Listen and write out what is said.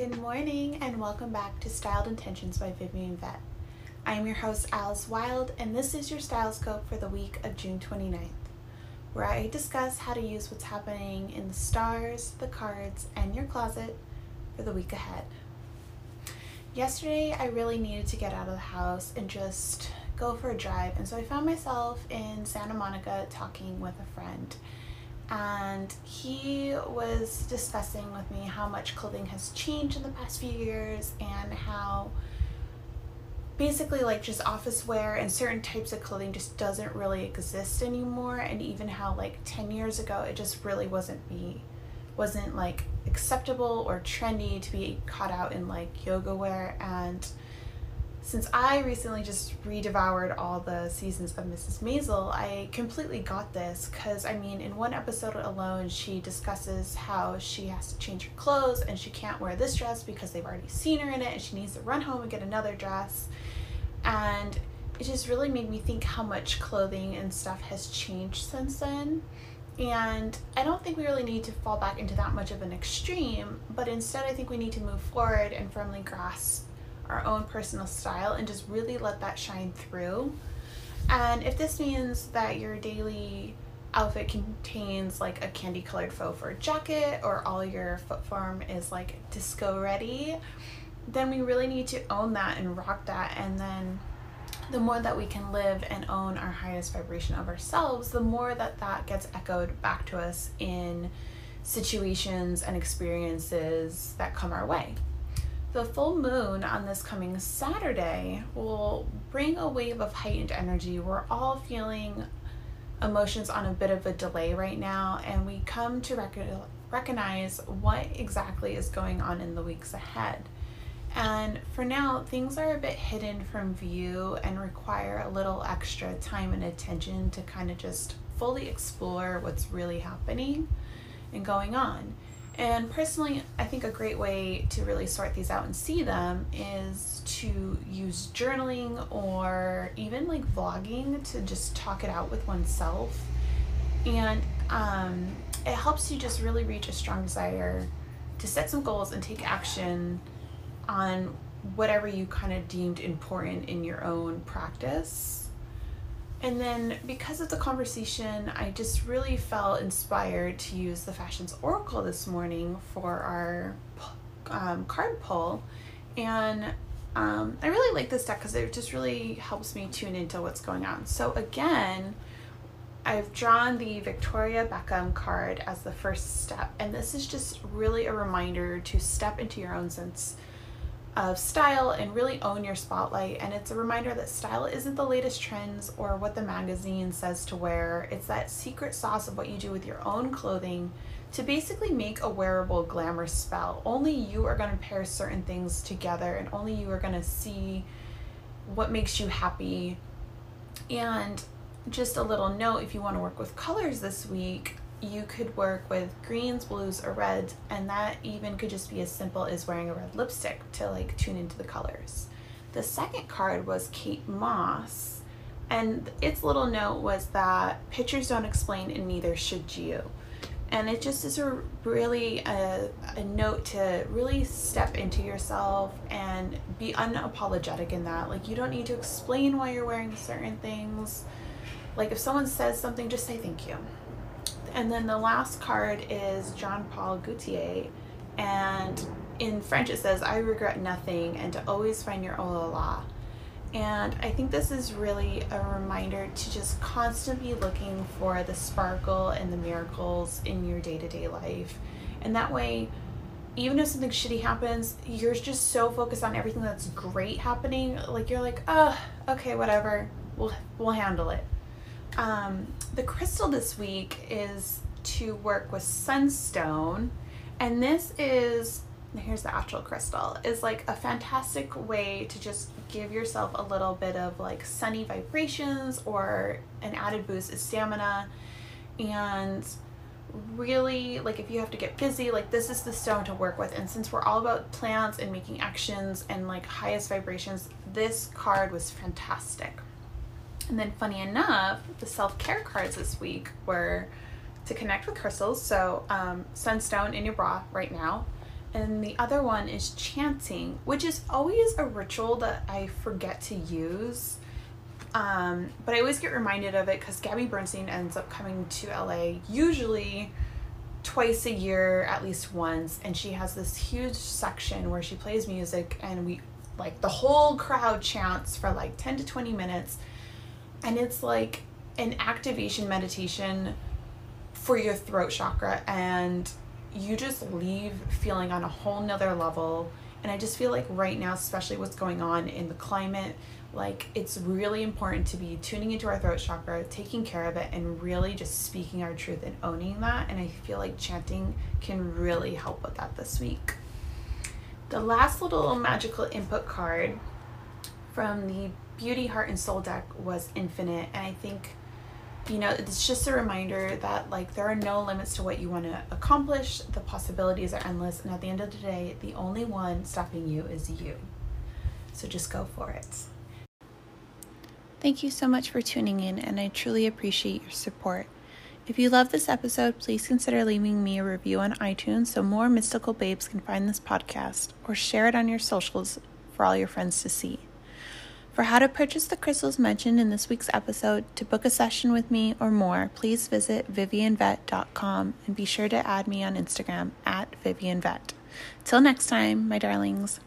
Good morning and welcome back to Styled Intentions by Vivian Vet. I am your host Alice Wild and this is your Style Scope for the week of June 29th, where I discuss how to use what's happening in the stars, the cards, and your closet for the week ahead. Yesterday I really needed to get out of the house and just go for a drive and so I found myself in Santa Monica talking with a friend and he was discussing with me how much clothing has changed in the past few years and how basically like just office wear and certain types of clothing just doesn't really exist anymore. And even how like 10 years ago it just really wasn't be wasn't like acceptable or trendy to be caught out in like yoga wear. And since I recently just redevoured all the seasons of Mrs. Maisel, I completely got this because I mean, in one episode alone, she discusses how she has to change her clothes and she can't wear this dress because they've already seen her in it and she needs to run home and get another dress. And it just really made me think how much clothing and stuff has changed since then. And I don't think we really need to fall back into that much of an extreme, but instead, I think we need to move forward and firmly grasp our own personal style and just really let that shine through. And if this means that your daily outfit contains like a candy colored faux fur jacket or all your foot form is like disco ready, then we really need to own that and rock that. And then the more that we can live and own our highest vibration of ourselves, the more that that gets echoed back to us in situations and experiences that come our way. The full moon on this coming Saturday will bring a wave of heightened energy. We're all feeling emotions on a bit of a delay right now, and we come to rec- recognize what exactly is going on in the weeks ahead. And for now, things are a bit hidden from view and require a little extra time and attention to kind of just fully explore what's really happening and going on. And personally, I think a great way to really sort these out and see them is to use journaling or even like vlogging to just talk it out with oneself. And um, it helps you just really reach a strong desire to set some goals and take action on whatever you kind of deemed important in your own practice and then because of the conversation, I just really felt inspired to use the Fashions Oracle this morning for our um, card pull. And um, I really like this deck because it just really helps me tune into what's going on. So again, I've drawn the Victoria Beckham card as the first step. And this is just really a reminder to step into your own sense of style and really own your spotlight. And it's a reminder that style isn't the latest trends or what the magazine says to wear. It's that secret sauce of what you do with your own clothing to basically make a wearable glamour spell. Only you are going to pair certain things together and only you are going to see what makes you happy. And just a little note if you want to work with colors this week, you could work with greens, blues, or reds, and that even could just be as simple as wearing a red lipstick to like tune into the colors. The second card was Kate Moss, and its little note was that pictures don't explain and neither should you. And it just is a really a, a note to really step into yourself and be unapologetic in that. Like you don't need to explain why you're wearing certain things. Like if someone says something, just say thank you and then the last card is Jean Paul Gaultier. And in French it says, I regret nothing and to always find your olala. And I think this is really a reminder to just constantly looking for the sparkle and the miracles in your day to day life. And that way, even if something shitty happens, you're just so focused on everything that's great happening. Like you're like, oh, okay, whatever. We'll we'll handle it. Um, the crystal this week is to work with sunstone, and this is here's the actual crystal is like a fantastic way to just give yourself a little bit of like sunny vibrations or an added boost of stamina. And really like if you have to get busy like this is the stone to work with. And since we're all about plants and making actions and like highest vibrations this card was fantastic and then, funny enough, the self care cards this week were to connect with crystals. So, um, sunstone in your bra right now, and the other one is chanting, which is always a ritual that I forget to use. Um, but I always get reminded of it because Gabby Bernstein ends up coming to LA usually twice a year, at least once, and she has this huge section where she plays music and we like the whole crowd chants for like 10 to 20 minutes and it's like an activation meditation for your throat chakra and you just leave feeling on a whole nother level. And i just feel like right now especially what's going on in the climate like it's really important to be tuning into our throat chakra taking care of it and really just speaking our truth and owning that. And i feel like chanting can really help with that this week. The last little magical input card from the beauty heart and soul deck was infinite and i think you know it's just a reminder that like there are no limits to what you want to accomplish. The possibilities are endless and at the end of the day the only one stopping you is you. So just go for it. Thank you so much for tuning in and i truly appreciate your support. If you love this episode please consider leaving me a review on itunes so more mystical babes can find this podcast or share it on your socials for all your friends to see for how to purchase the crystals mentioned in this week's episode, to book a session with me or more, please visit vivianvet.com and be sure to add me on Instagram at vivianvet. Till next time, my darlings.